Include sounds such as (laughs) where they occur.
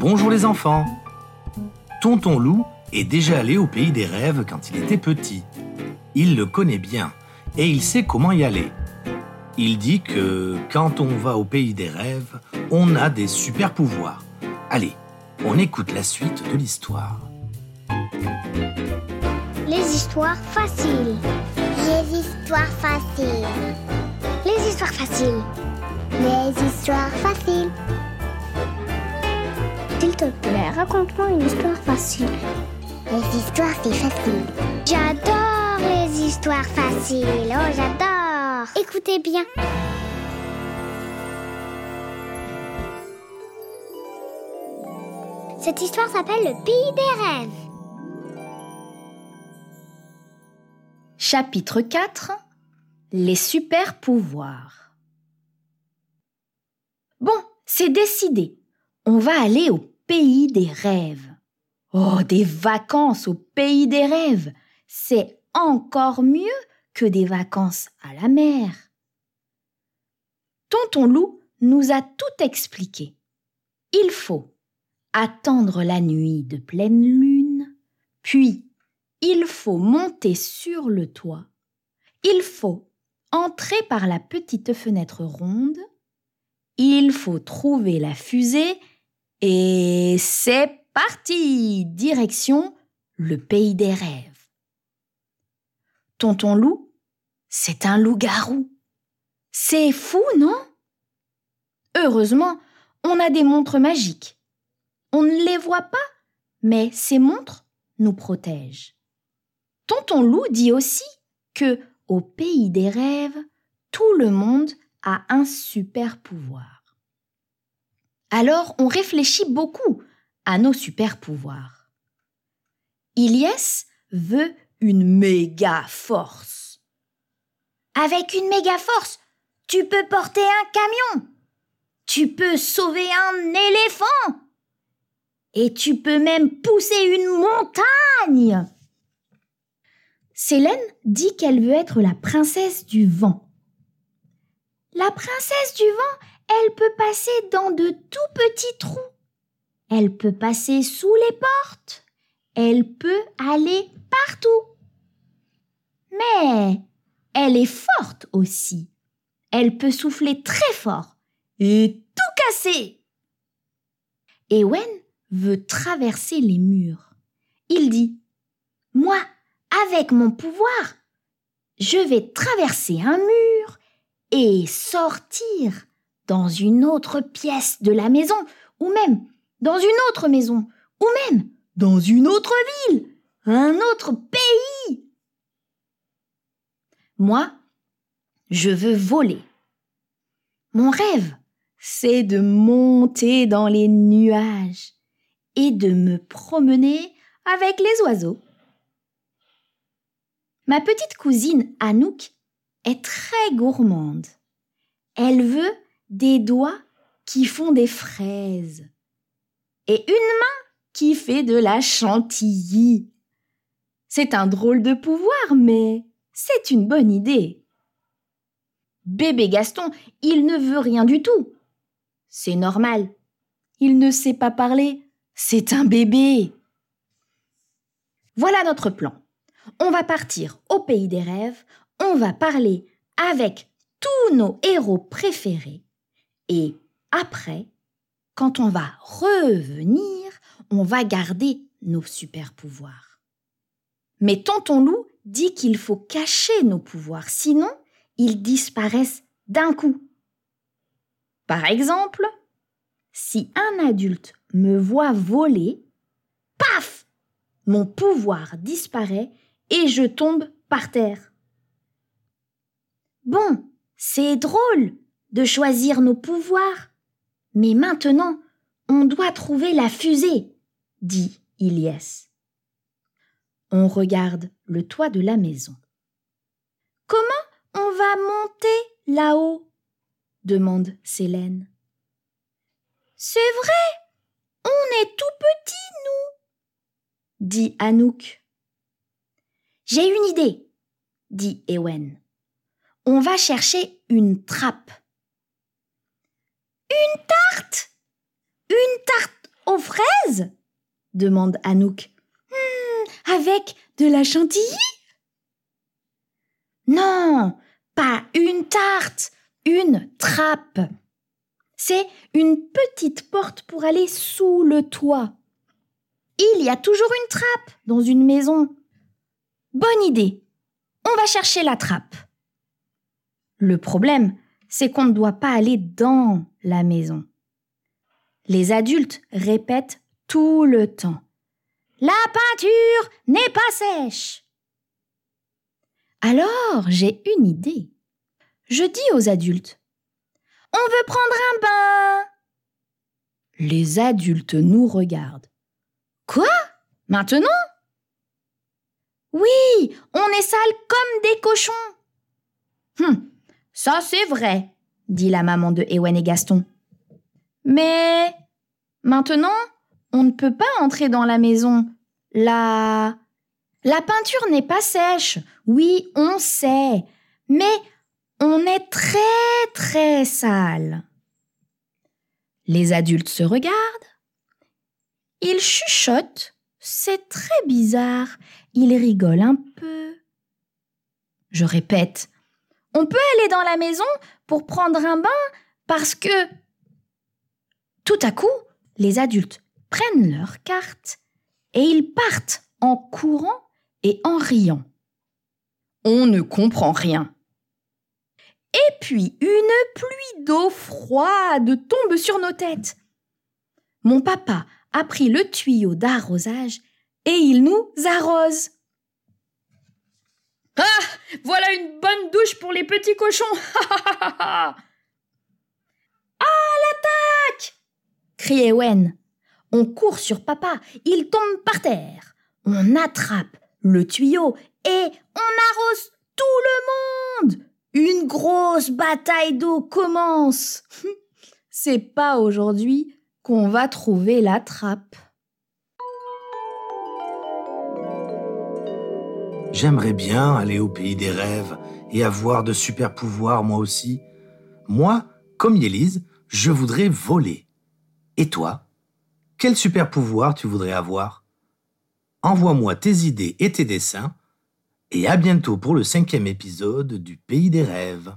Bonjour les enfants Tonton Loup est déjà allé au pays des rêves quand il était petit. Il le connaît bien et il sait comment y aller. Il dit que quand on va au pays des rêves, on a des super pouvoirs. Allez, on écoute la suite de l'histoire. Les histoires faciles. Les histoires faciles. Les histoires faciles. Les histoires faciles. S'il te plaît, raconte-moi une histoire facile. Les histoires, c'est facile. J'adore les histoires faciles. Oh, j'adore. Écoutez bien. Cette histoire s'appelle Le pays des rêves. Chapitre 4 Les super pouvoirs. Bon, c'est décidé. On va aller au pays des rêves. Oh, des vacances au pays des rêves. C'est encore mieux que des vacances à la mer. Tonton Loup nous a tout expliqué. Il faut attendre la nuit de pleine lune, puis il faut monter sur le toit, il faut entrer par la petite fenêtre ronde, il faut trouver la fusée et c'est parti Direction le pays des rêves. Tonton loup, c'est un loup-garou. C'est fou, non? Heureusement, on a des montres magiques. On ne les voit pas, mais ces montres nous protègent. Tonton Loup dit aussi que, au pays des rêves, tout le monde a un super pouvoir. Alors on réfléchit beaucoup à nos super pouvoirs. Ilyes veut une méga force. Avec une méga force, tu peux porter un camion. Tu peux sauver un éléphant. Et tu peux même pousser une montagne. Célène dit qu'elle veut être la princesse du vent. La princesse du vent, elle peut passer dans de tout petits trous. Elle peut passer sous les portes. Elle peut aller partout. Mais elle est forte aussi. Elle peut souffler très fort et tout casser. Ewen veut traverser les murs. Il dit Moi, avec mon pouvoir, je vais traverser un mur et sortir dans une autre pièce de la maison, ou même dans une autre maison, ou même dans une autre ville, un autre pays. Moi, je veux voler. Mon rêve, c'est de monter dans les nuages et de me promener avec les oiseaux. Ma petite cousine Anouk est très gourmande. Elle veut des doigts qui font des fraises et une main qui fait de la chantilly. C'est un drôle de pouvoir, mais c'est une bonne idée. Bébé Gaston, il ne veut rien du tout. C'est normal. Il ne sait pas parler. C'est un bébé. Voilà notre plan on va partir au pays des rêves, on va parler avec tous nos héros préférés et après, quand on va revenir, on va garder nos super pouvoirs. Mais Tonton Loup dit qu'il faut cacher nos pouvoirs, sinon ils disparaissent d'un coup. Par exemple, si un adulte me voit voler, paf Mon pouvoir disparaît et je tombe par terre. Bon, c'est drôle de choisir nos pouvoirs, mais maintenant, on doit trouver la fusée, dit Ilyes. On regarde le toit de la maison. Comment on va monter là-haut? demande Célène. C'est vrai, on est tout petits, nous, dit Anouk. J'ai une idée, dit Ewen. On va chercher une trappe. Une tarte Une tarte aux fraises demande Anouk. Hmm, avec de la chantilly? Non, pas une tarte, une trappe. C'est une petite porte pour aller sous le toit. Il y a toujours une trappe dans une maison. Bonne idée. On va chercher la trappe. Le problème, c'est qu'on ne doit pas aller dans la maison. Les adultes répètent tout le temps. La peinture n'est pas sèche. Alors, j'ai une idée. Je dis aux adultes. On veut prendre un bain. Les adultes nous regardent. Quoi? Maintenant? Oui, on est sale comme des cochons. Hum, ça c'est vrai, dit la maman de Ewen et Gaston. Mais maintenant, on ne peut pas entrer dans la maison. La... La peinture n'est pas sèche. Oui, on sait. Mais on est très très sale. Les adultes se regardent. Ils chuchotent. C'est très bizarre. Ils rigolent un peu. Je répète. On peut aller dans la maison pour prendre un bain parce que... Tout à coup, les adultes prennent leurs cartes et ils partent en courant et en riant. On ne comprend rien. Et puis une pluie d'eau froide tombe sur nos têtes. Mon papa a pris le tuyau d'arrosage et il nous arrose. Ah Voilà une bonne douche pour les petits cochons (laughs) Ah l'attaque criait Wen. On court sur papa, il tombe par terre. On attrape le tuyau et on arrose tout le monde. Une grosse bataille d'eau commence. (laughs) C'est pas aujourd'hui qu'on va trouver la trappe. J'aimerais bien aller au pays des rêves et avoir de super pouvoirs moi aussi. Moi, comme Yélise, je voudrais voler. Et toi Quel super pouvoir tu voudrais avoir? Envoie-moi tes idées et tes dessins. Et à bientôt pour le cinquième épisode du Pays des rêves.